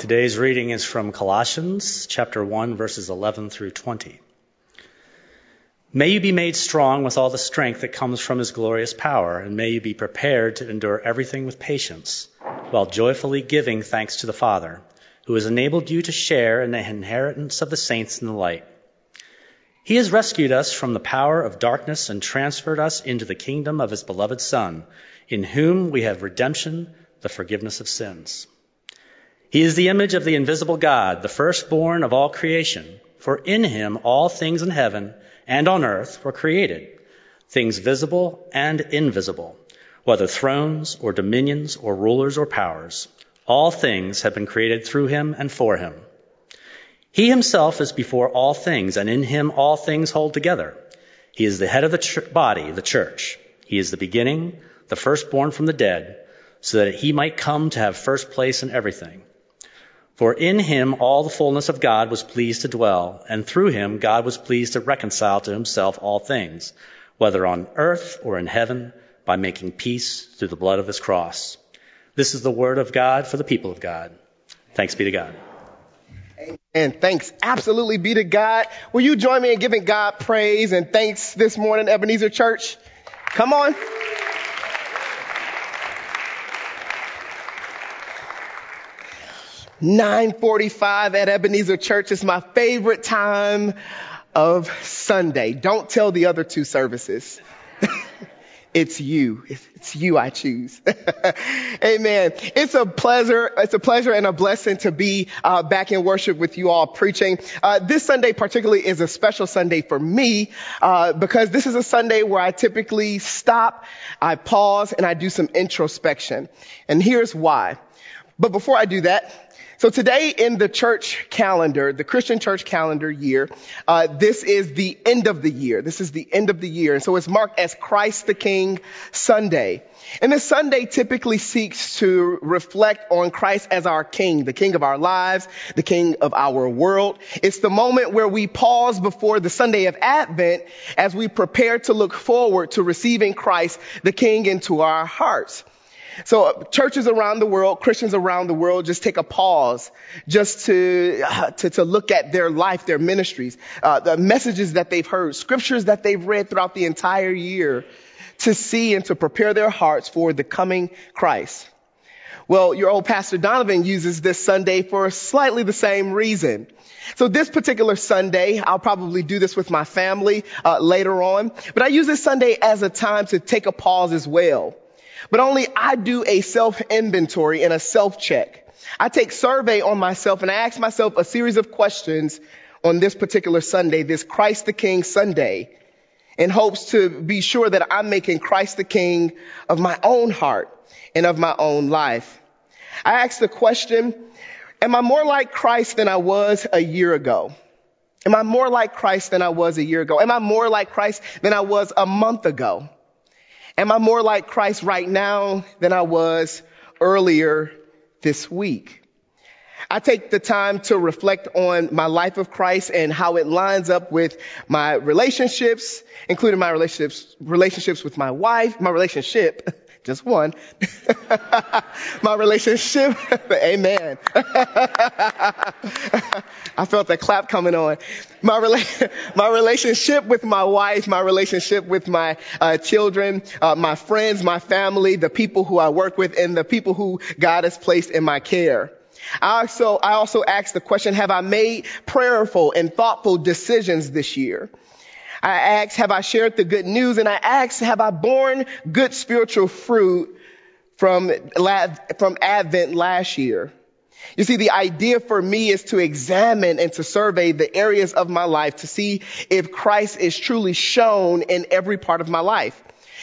Today's reading is from Colossians chapter 1 verses 11 through 20. May you be made strong with all the strength that comes from his glorious power, and may you be prepared to endure everything with patience, while joyfully giving thanks to the Father, who has enabled you to share in the inheritance of the saints in the light. He has rescued us from the power of darkness and transferred us into the kingdom of his beloved Son, in whom we have redemption, the forgiveness of sins. He is the image of the invisible God, the firstborn of all creation. For in him all things in heaven and on earth were created, things visible and invisible, whether thrones or dominions or rulers or powers. All things have been created through him and for him. He himself is before all things, and in him all things hold together. He is the head of the ch- body, the church. He is the beginning, the firstborn from the dead, so that he might come to have first place in everything. For in him all the fullness of God was pleased to dwell, and through him God was pleased to reconcile to himself all things, whether on earth or in heaven, by making peace through the blood of his cross. This is the word of God for the people of God. Thanks be to God. And thanks absolutely be to God. Will you join me in giving God praise and thanks this morning, Ebenezer Church? Come on. 945 at Ebenezer Church is my favorite time of Sunday. Don't tell the other two services. it's you. It's you I choose. Amen. It's a pleasure. It's a pleasure and a blessing to be uh, back in worship with you all preaching. Uh, this Sunday particularly is a special Sunday for me uh, because this is a Sunday where I typically stop, I pause, and I do some introspection. And here's why. But before I do that, so today in the church calendar, the Christian church calendar year, uh, this is the end of the year. This is the end of the year. And so it's marked as Christ the King Sunday. And this Sunday typically seeks to reflect on Christ as our King, the King of our lives, the King of our world. It's the moment where we pause before the Sunday of Advent as we prepare to look forward to receiving Christ, the King, into our hearts. So uh, churches around the world, Christians around the world, just take a pause just to, uh, to, to, look at their life, their ministries, uh, the messages that they've heard, scriptures that they've read throughout the entire year to see and to prepare their hearts for the coming Christ. Well, your old pastor Donovan uses this Sunday for slightly the same reason. So this particular Sunday, I'll probably do this with my family uh, later on, but I use this Sunday as a time to take a pause as well. But only I do a self inventory and a self check. I take survey on myself and I ask myself a series of questions on this particular Sunday, this Christ the King Sunday, in hopes to be sure that I'm making Christ the King of my own heart and of my own life. I ask the question, am I more like Christ than I was a year ago? Am I more like Christ than I was a year ago? Am I more like Christ than I was a month ago? Am I more like Christ right now than I was earlier this week? I take the time to reflect on my life of Christ and how it lines up with my relationships, including my relationships, relationships with my wife, my relationship just one. my relationship, amen. I felt that clap coming on. My, rela- my relationship with my wife, my relationship with my uh, children, uh, my friends, my family, the people who I work with, and the people who God has placed in my care. I also, I also asked the question, have I made prayerful and thoughtful decisions this year? I asked, have I shared the good news? And I asked, have I borne good spiritual fruit from, from Advent last year? You see, the idea for me is to examine and to survey the areas of my life to see if Christ is truly shown in every part of my life.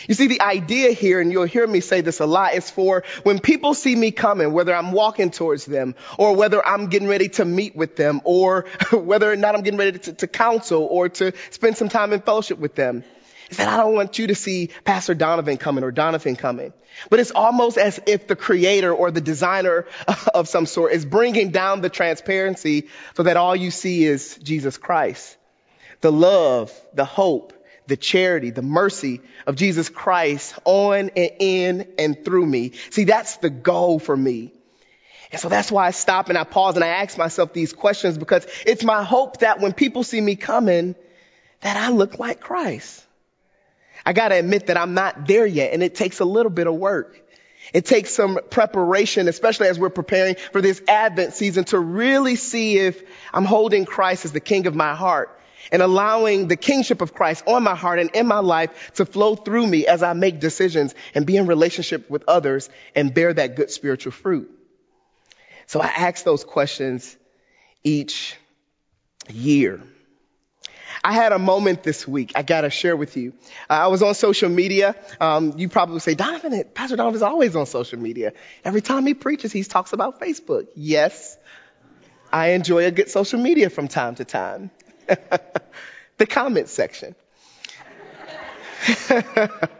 You see, the idea here, and you'll hear me say this a lot, is for when people see me coming, whether I'm walking towards them, or whether I'm getting ready to meet with them, or whether or not I'm getting ready to, to counsel, or to spend some time in fellowship with them, is that I don't want you to see Pastor Donovan coming or Donovan coming. But it's almost as if the creator or the designer of some sort is bringing down the transparency so that all you see is Jesus Christ. The love, the hope, the charity, the mercy of Jesus Christ on and in and through me. See, that's the goal for me. And so that's why I stop and I pause and I ask myself these questions because it's my hope that when people see me coming, that I look like Christ. I gotta admit that I'm not there yet and it takes a little bit of work. It takes some preparation, especially as we're preparing for this Advent season to really see if I'm holding Christ as the King of my heart and allowing the kingship of Christ on my heart and in my life to flow through me as I make decisions and be in relationship with others and bear that good spiritual fruit. So I ask those questions each year. I had a moment this week I got to share with you. Uh, I was on social media. Um, you probably say, Donovan, Pastor Donovan is always on social media. Every time he preaches, he talks about Facebook. Yes, I enjoy a good social media from time to time. the comment section.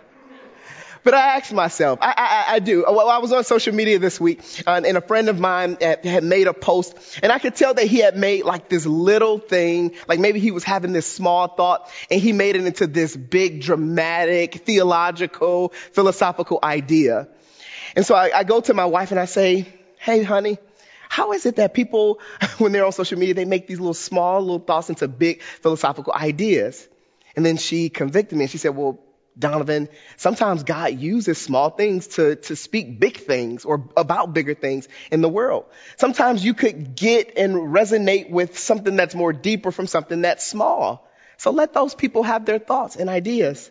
But I asked myself, I, I, I do. Well, I was on social media this week, uh, and a friend of mine had made a post, and I could tell that he had made like this little thing, like maybe he was having this small thought, and he made it into this big, dramatic, theological, philosophical idea. And so I, I go to my wife and I say, hey, honey, how is it that people, when they're on social media, they make these little small little thoughts into big philosophical ideas? And then she convicted me and she said, well, Donovan, sometimes God uses small things to, to speak big things or about bigger things in the world. Sometimes you could get and resonate with something that's more deeper from something that's small. So let those people have their thoughts and ideas.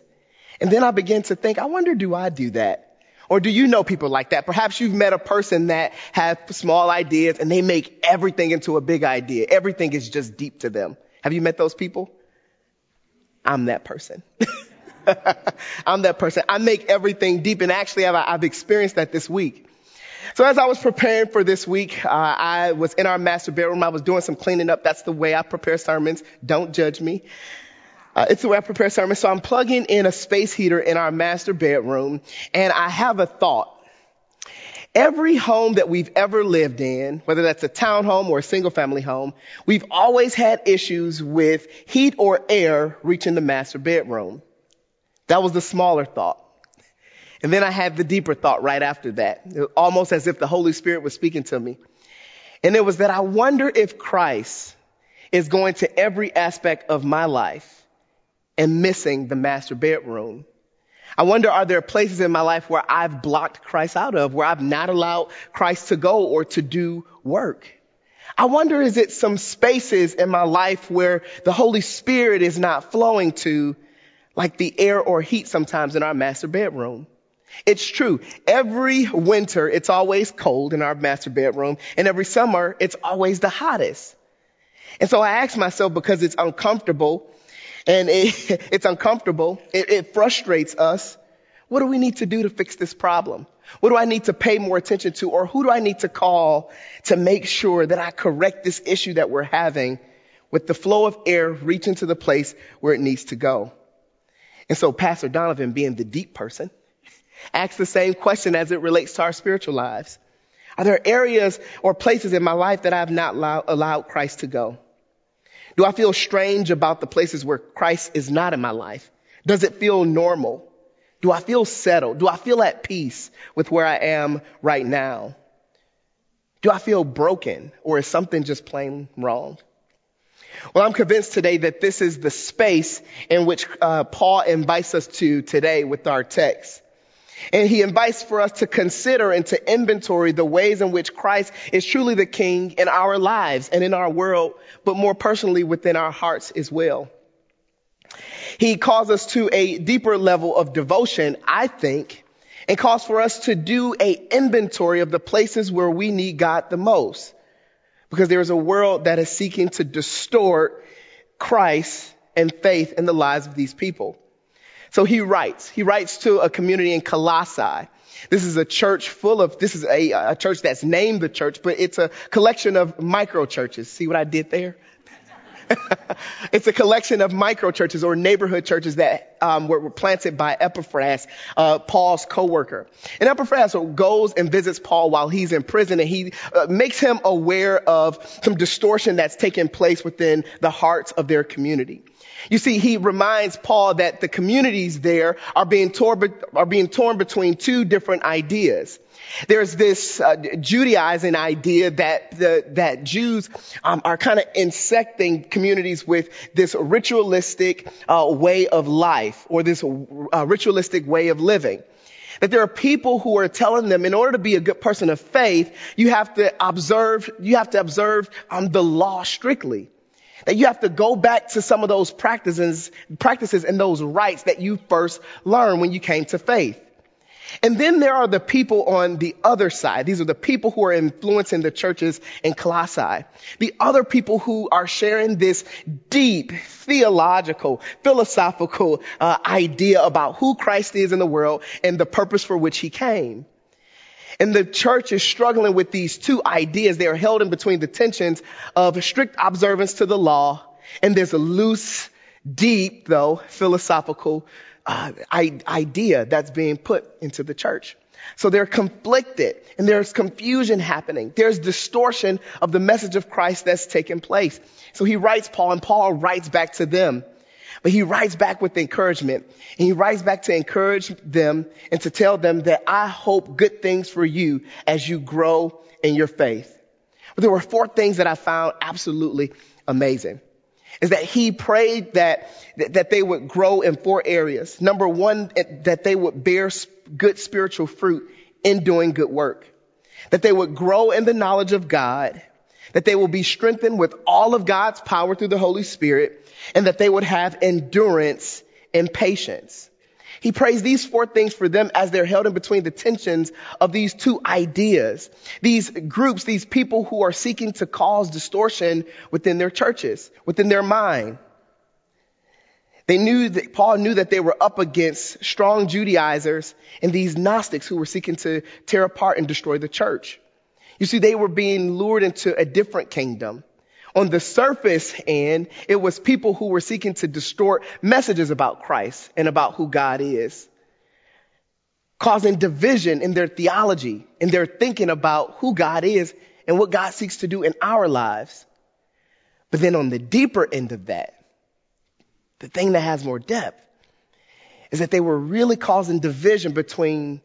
And then I begin to think, I wonder, do I do that? Or do you know people like that? Perhaps you've met a person that has small ideas and they make everything into a big idea. Everything is just deep to them. Have you met those people? I'm that person. I'm that person. I make everything deep, and actually, I've, I've experienced that this week. So as I was preparing for this week, uh, I was in our master bedroom. I was doing some cleaning up. That's the way I prepare sermons. Don't judge me. Uh, it's the way I prepare sermons. So I'm plugging in a space heater in our master bedroom, and I have a thought. Every home that we've ever lived in, whether that's a townhome or a single family home, we've always had issues with heat or air reaching the master bedroom. That was the smaller thought. And then I had the deeper thought right after that, almost as if the Holy Spirit was speaking to me. And it was that I wonder if Christ is going to every aspect of my life and missing the master bedroom. I wonder, are there places in my life where I've blocked Christ out of, where I've not allowed Christ to go or to do work? I wonder, is it some spaces in my life where the Holy Spirit is not flowing to like the air or heat sometimes in our master bedroom. It's true. Every winter, it's always cold in our master bedroom. And every summer, it's always the hottest. And so I ask myself because it's uncomfortable and it, it's uncomfortable. It, it frustrates us. What do we need to do to fix this problem? What do I need to pay more attention to? Or who do I need to call to make sure that I correct this issue that we're having with the flow of air reaching to the place where it needs to go? And so Pastor Donovan, being the deep person, asks the same question as it relates to our spiritual lives. Are there areas or places in my life that I have not allow, allowed Christ to go? Do I feel strange about the places where Christ is not in my life? Does it feel normal? Do I feel settled? Do I feel at peace with where I am right now? Do I feel broken or is something just plain wrong? Well, I'm convinced today that this is the space in which uh, Paul invites us to today with our text. And he invites for us to consider and to inventory the ways in which Christ is truly the king in our lives and in our world, but more personally within our hearts as well. He calls us to a deeper level of devotion, I think, and calls for us to do a inventory of the places where we need God the most because there is a world that is seeking to distort Christ and faith in the lives of these people. So he writes, he writes to a community in Colossae. This is a church full of, this is a, a church that's named the church, but it's a collection of micro churches. See what I did there? it's a collection of micro churches or neighborhood churches that um, were, were, planted by Epaphras, uh, Paul's co-worker. And Epaphras goes and visits Paul while he's in prison and he uh, makes him aware of some distortion that's taking place within the hearts of their community. You see, he reminds Paul that the communities there are being torn, are being torn between two different ideas. There's this uh, Judaizing idea that the, that Jews um, are kind of insecting communities with this ritualistic uh, way of life or this uh, ritualistic way of living. That there are people who are telling them in order to be a good person of faith, you have to observe, you have to observe um, the law strictly. That you have to go back to some of those practices, practices and those rites that you first learned when you came to faith. And then there are the people on the other side. These are the people who are influencing the churches in Colossae. The other people who are sharing this deep theological, philosophical uh, idea about who Christ is in the world and the purpose for which he came. And the church is struggling with these two ideas. They are held in between the tensions of strict observance to the law and there's a loose, deep, though, philosophical uh, idea that's being put into the church. So they're conflicted and there's confusion happening. There's distortion of the message of Christ that's taking place. So he writes Paul and Paul writes back to them. But he writes back with encouragement and he writes back to encourage them and to tell them that I hope good things for you as you grow in your faith. But there were four things that I found absolutely amazing is that he prayed that, that they would grow in four areas. Number one, eh, that they would bear good spiritual fruit in doing good work. That they would grow in the knowledge of God. That they will be strengthened with all of God's power through the Holy Spirit. And that they would have endurance and patience. He prays these four things for them as they're held in between the tensions of these two ideas. These groups, these people who are seeking to cause distortion within their churches, within their mind. They knew that Paul knew that they were up against strong Judaizers and these Gnostics who were seeking to tear apart and destroy the church. You see, they were being lured into a different kingdom on the surface end, it was people who were seeking to distort messages about Christ and about who God is, causing division in their theology, in their thinking about who God is and what God seeks to do in our lives. But then on the deeper end of that, the thing that has more depth is that they were really causing division between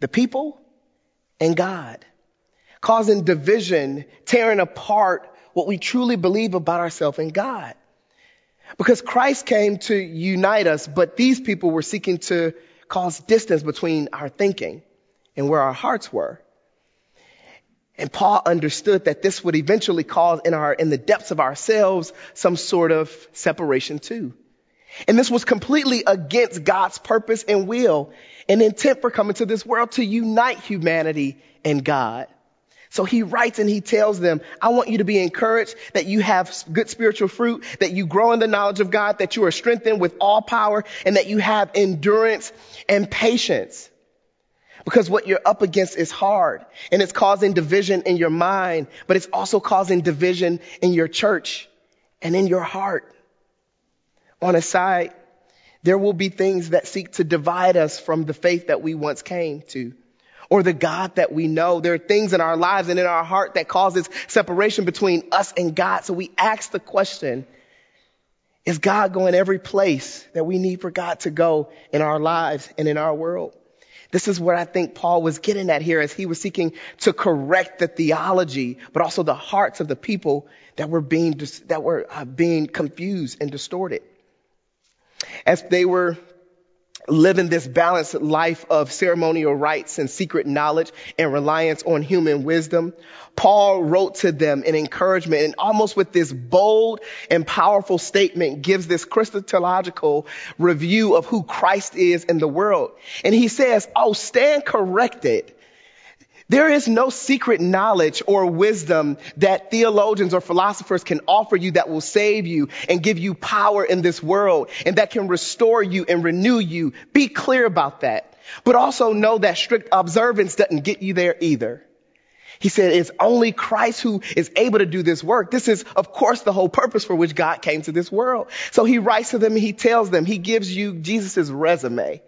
the people and God, causing division, tearing apart what we truly believe about ourselves and God. Because Christ came to unite us, but these people were seeking to cause distance between our thinking and where our hearts were. And Paul understood that this would eventually cause in our, in the depths of ourselves, some sort of separation too. And this was completely against God's purpose and will and intent for coming to this world to unite humanity and God. So he writes and he tells them, I want you to be encouraged that you have good spiritual fruit, that you grow in the knowledge of God, that you are strengthened with all power, and that you have endurance and patience. Because what you're up against is hard and it's causing division in your mind, but it's also causing division in your church and in your heart. On a side, there will be things that seek to divide us from the faith that we once came to or the God that we know. There are things in our lives and in our heart that causes separation between us and God. So we ask the question, is God going every place that we need for God to go in our lives and in our world? This is what I think Paul was getting at here as he was seeking to correct the theology, but also the hearts of the people that were being, that were uh, being confused and distorted. As they were living this balanced life of ceremonial rites and secret knowledge and reliance on human wisdom. Paul wrote to them in encouragement and almost with this bold and powerful statement gives this Christological review of who Christ is in the world. And he says, Oh, stand corrected there is no secret knowledge or wisdom that theologians or philosophers can offer you that will save you and give you power in this world and that can restore you and renew you. Be clear about that. But also know that strict observance doesn't get you there either. He said it's only Christ who is able to do this work. This is, of course, the whole purpose for which God came to this world. So he writes to them he tells them, he gives you Jesus' resume.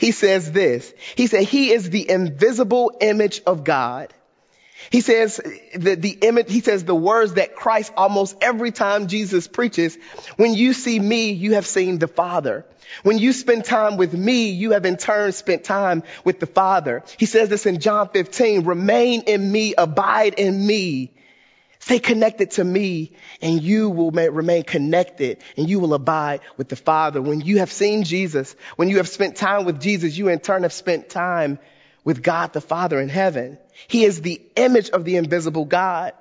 He says this. He said, he is the invisible image of God. He says the, the image, he says the words that Christ almost every time Jesus preaches, when you see me, you have seen the Father. When you spend time with me, you have in turn spent time with the Father. He says this in John 15, remain in me, abide in me. Stay connected to me and you will remain connected and you will abide with the Father. When you have seen Jesus, when you have spent time with Jesus, you in turn have spent time with God the Father in heaven. He is the image of the invisible God.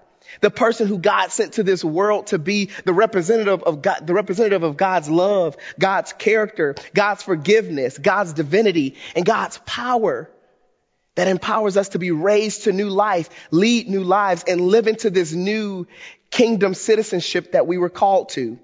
The person who God sent to this world to be the representative of God, the representative of God's love, God's character, God's forgiveness, God's divinity, and God's power that empowers us to be raised to new life, lead new lives, and live into this new kingdom citizenship that we were called to.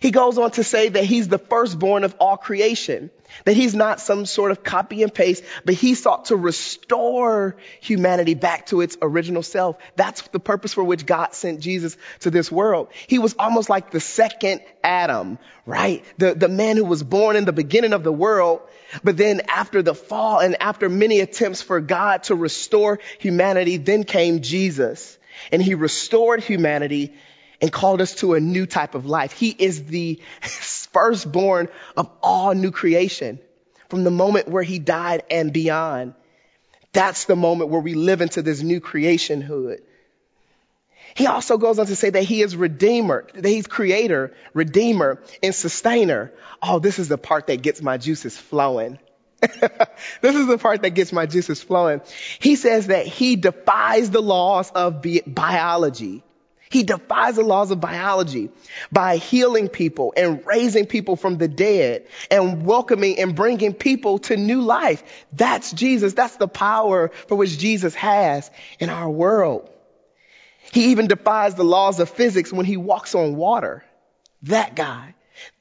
He goes on to say that he's the firstborn of all creation, that he's not some sort of copy and paste, but he sought to restore humanity back to its original self. That's the purpose for which God sent Jesus to this world. He was almost like the second Adam, right? The, the man who was born in the beginning of the world, but then after the fall and after many attempts for God to restore humanity, then came Jesus. And he restored humanity and called us to a new type of life. He is the firstborn of all new creation from the moment where he died and beyond. That's the moment where we live into this new creationhood. He also goes on to say that he is redeemer, that he's creator, redeemer, and sustainer. Oh, this is the part that gets my juices flowing. this is the part that gets my juices flowing. He says that he defies the laws of biology. He defies the laws of biology by healing people and raising people from the dead and welcoming and bringing people to new life. That's Jesus. That's the power for which Jesus has in our world. He even defies the laws of physics when he walks on water. That guy.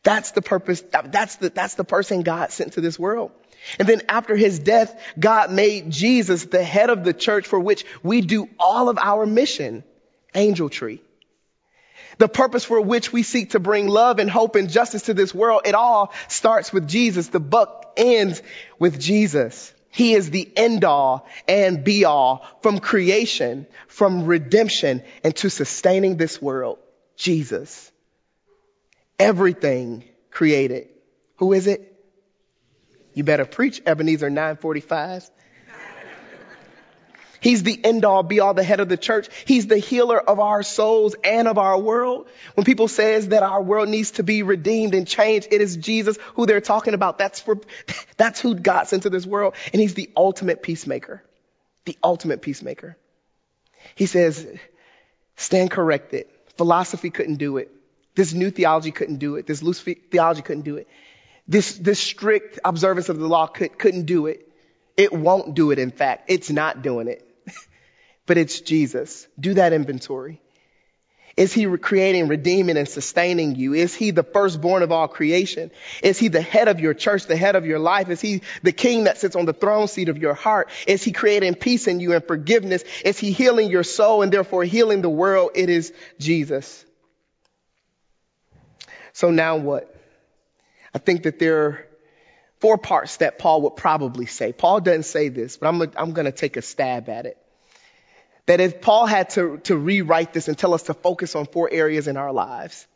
That's the purpose. That's the, that's the person God sent to this world. And then after his death, God made Jesus the head of the church for which we do all of our mission angel tree. The purpose for which we seek to bring love and hope and justice to this world, it all starts with Jesus. The book ends with Jesus. He is the end all and be all from creation, from redemption, and to sustaining this world. Jesus. Everything created. Who is it? You better preach Ebenezer 945. He's the end all be all, the head of the church. He's the healer of our souls and of our world. When people says that our world needs to be redeemed and changed, it is Jesus who they're talking about. That's for, that's who God sent to this world. And he's the ultimate peacemaker. The ultimate peacemaker. He says, stand corrected. Philosophy couldn't do it. This new theology couldn't do it. This loose theology couldn't do it. This, this strict observance of the law could, couldn't do it. It won't do it, in fact. It's not doing it but it's Jesus. Do that inventory. Is he creating, redeeming, and sustaining you? Is he the firstborn of all creation? Is he the head of your church, the head of your life? Is he the king that sits on the throne seat of your heart? Is he creating peace in you and forgiveness? Is he healing your soul and therefore healing the world? It is Jesus. So now what? I think that there are four parts that Paul would probably say. Paul doesn't say this, but I'm, I'm going to take a stab at it. That if Paul had to, to rewrite this and tell us to focus on four areas in our lives,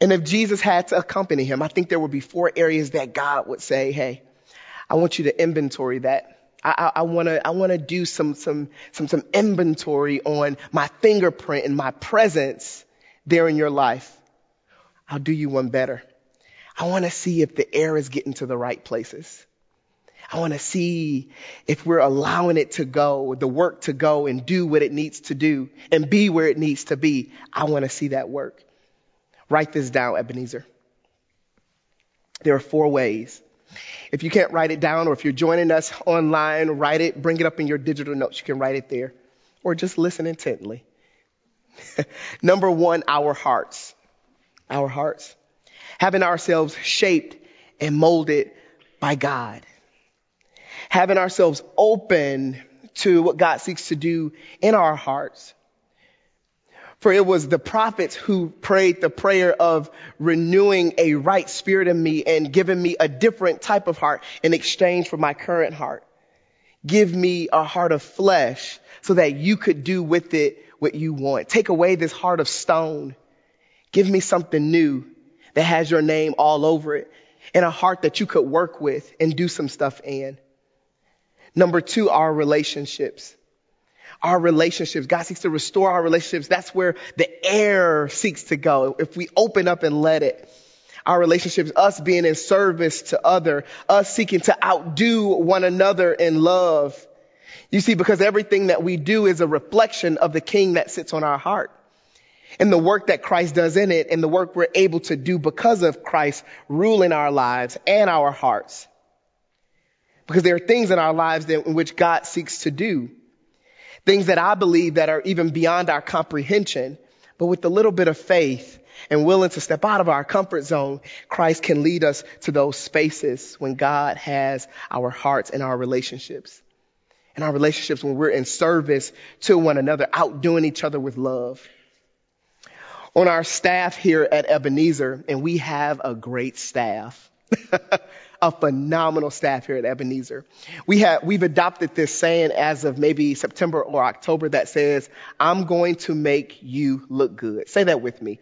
and if Jesus had to accompany him, I think there would be four areas that God would say, hey, I want you to inventory that. I, I, I want to I want to do some some some some inventory on my fingerprint and my presence there in your life. I'll do you one better. I want to see if the air is getting to the right places. I want to see if we're allowing it to go, the work to go and do what it needs to do and be where it needs to be. I want to see that work. Write this down, Ebenezer. There are four ways. If you can't write it down or if you're joining us online, write it, bring it up in your digital notes. You can write it there or just listen intently. Number one, our hearts. Our hearts. Having ourselves shaped and molded by God having ourselves open to what God seeks to do in our hearts. For it was the prophets who prayed the prayer of renewing a right spirit in me and giving me a different type of heart in exchange for my current heart. Give me a heart of flesh so that you could do with it what you want. Take away this heart of stone. Give me something new that has your name all over it and a heart that you could work with and do some stuff in. Number two, our relationships our relationships. God seeks to restore our relationships. That's where the air seeks to go. If we open up and let it, our relationships, us being in service to other, us seeking to outdo one another in love. You see, because everything that we do is a reflection of the king that sits on our heart. And the work that Christ does in it and the work we're able to do because of Christ ruling our lives and our hearts. Because there are things in our lives that, in which God seeks to do. Things that I believe that are even beyond our comprehension. But with a little bit of faith and willing to step out of our comfort zone, Christ can lead us to those spaces when God has our hearts and our relationships. And our relationships when we're in service to one another, outdoing each other with love. On our staff here at Ebenezer, and we have a great staff. a phenomenal staff here at Ebenezer. We have, we've adopted this saying as of maybe September or October that says, I'm going to make you look good. Say that with me.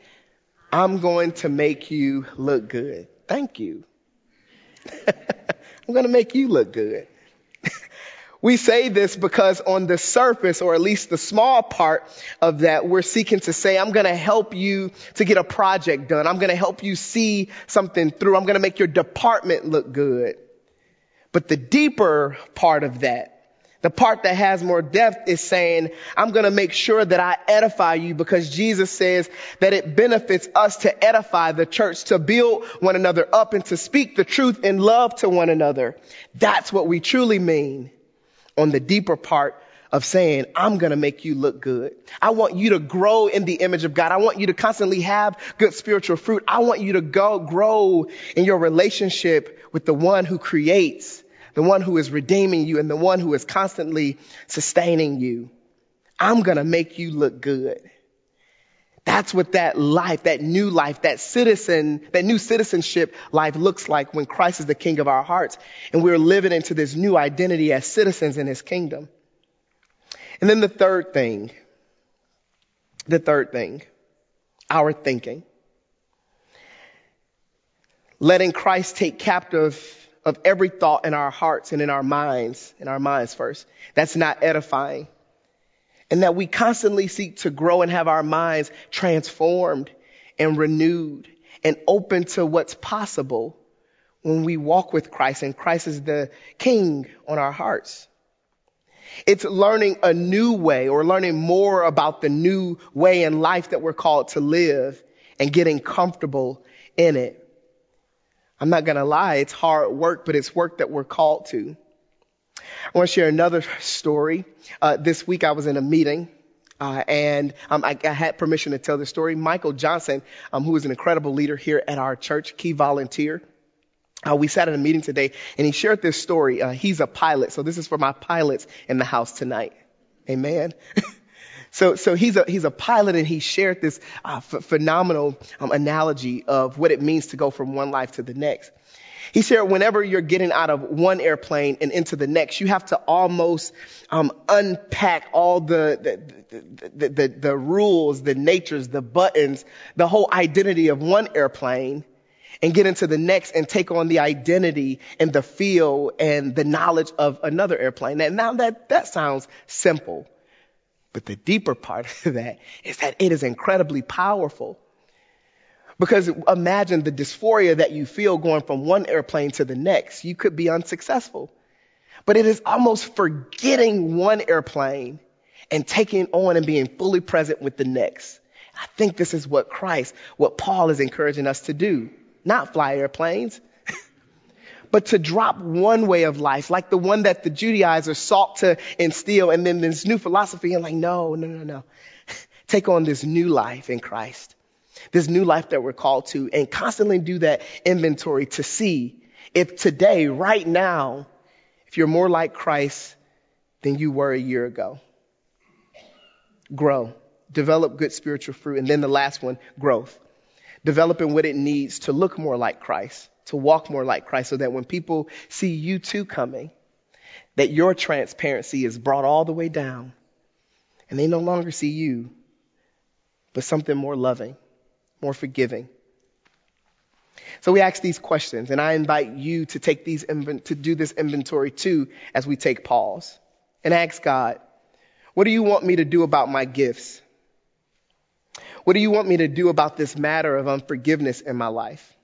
I'm going to make you look good. Thank you. I'm going to make you look good. We say this because on the surface, or at least the small part of that, we're seeking to say, I'm going to help you to get a project done. I'm going to help you see something through. I'm going to make your department look good. But the deeper part of that, the part that has more depth is saying, I'm going to make sure that I edify you because Jesus says that it benefits us to edify the church, to build one another up and to speak the truth in love to one another. That's what we truly mean on the deeper part of saying, I'm going to make you look good. I want you to grow in the image of God. I want you to constantly have good spiritual fruit. I want you to go grow in your relationship with the one who creates, the one who is redeeming you and the one who is constantly sustaining you. I'm going to make you look good. That's what that life, that new life, that citizen, that new citizenship life looks like when Christ is the king of our hearts and we're living into this new identity as citizens in his kingdom. And then the third thing, the third thing, our thinking. Letting Christ take captive of every thought in our hearts and in our minds, in our minds first. That's not edifying and that we constantly seek to grow and have our minds transformed and renewed and open to what's possible when we walk with Christ and Christ is the king on our hearts. It's learning a new way or learning more about the new way in life that we're called to live and getting comfortable in it. I'm not going to lie. It's hard work, but it's work that we're called to. I want to share another story. Uh, this week I was in a meeting. Uh, and um, I, I, had permission to tell the story. Michael Johnson, um, who is an incredible leader here at our church, key volunteer, uh, we sat in a meeting today, and he shared this story. Uh, he's a pilot, so this is for my pilots in the house tonight. Amen. so, so he's a he's a pilot, and he shared this uh, phenomenal um, analogy of what it means to go from one life to the next. He said, whenever you're getting out of one airplane and into the next, you have to almost um, unpack all the the, the, the the rules, the natures, the buttons, the whole identity of one airplane and get into the next and take on the identity and the feel and the knowledge of another airplane. And now that, that sounds simple. But the deeper part of that is that it is incredibly powerful. Because imagine the dysphoria that you feel going from one airplane to the next. You could be unsuccessful. But it is almost forgetting one airplane and taking on and being fully present with the next. I think this is what Christ, what Paul is encouraging us to do. Not fly airplanes, but to drop one way of life, like the one that the Judaizers sought to instill, and then this new philosophy, and like, no, no, no, no. Take on this new life in Christ this new life that we're called to, and constantly do that inventory to see if today, right now, if you're more like Christ than you were a year ago. Grow. Develop good spiritual fruit. And then the last one, growth. Developing what it needs to look more like Christ, to walk more like Christ, so that when people see you too coming, that your transparency is brought all the way down and they no longer see you, but something more loving, more forgiving. So we ask these questions, and I invite you to take these to do this inventory too as we take pause and ask God, what do you want me to do about my gifts? What do you want me to do about this matter of unforgiveness in my life?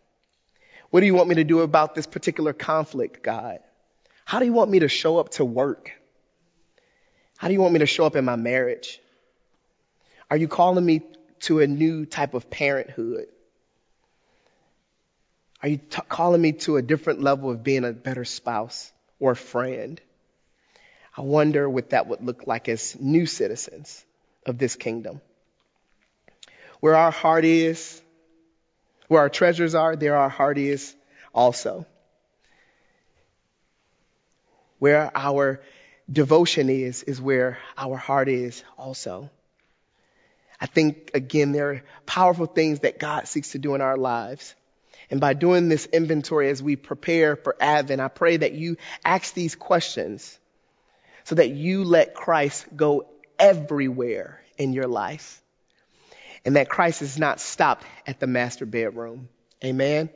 What do you want me to do about this particular conflict, God? How do you want me to show up to work? How do you want me to show up in my marriage? Are you calling me to a new type of parenthood? Are you t- calling me to a different level of being a better spouse or friend? I wonder what that would look like as new citizens of this kingdom. Where our heart is, where our treasures are, there our heart is also. Where our devotion is, is where our heart is also. I think, again, there are powerful things that God seeks to do in our lives. And by doing this inventory as we prepare for Advent, I pray that you ask these questions so that you let Christ go everywhere in your life and that Christ is not stopped at the master bedroom. Amen.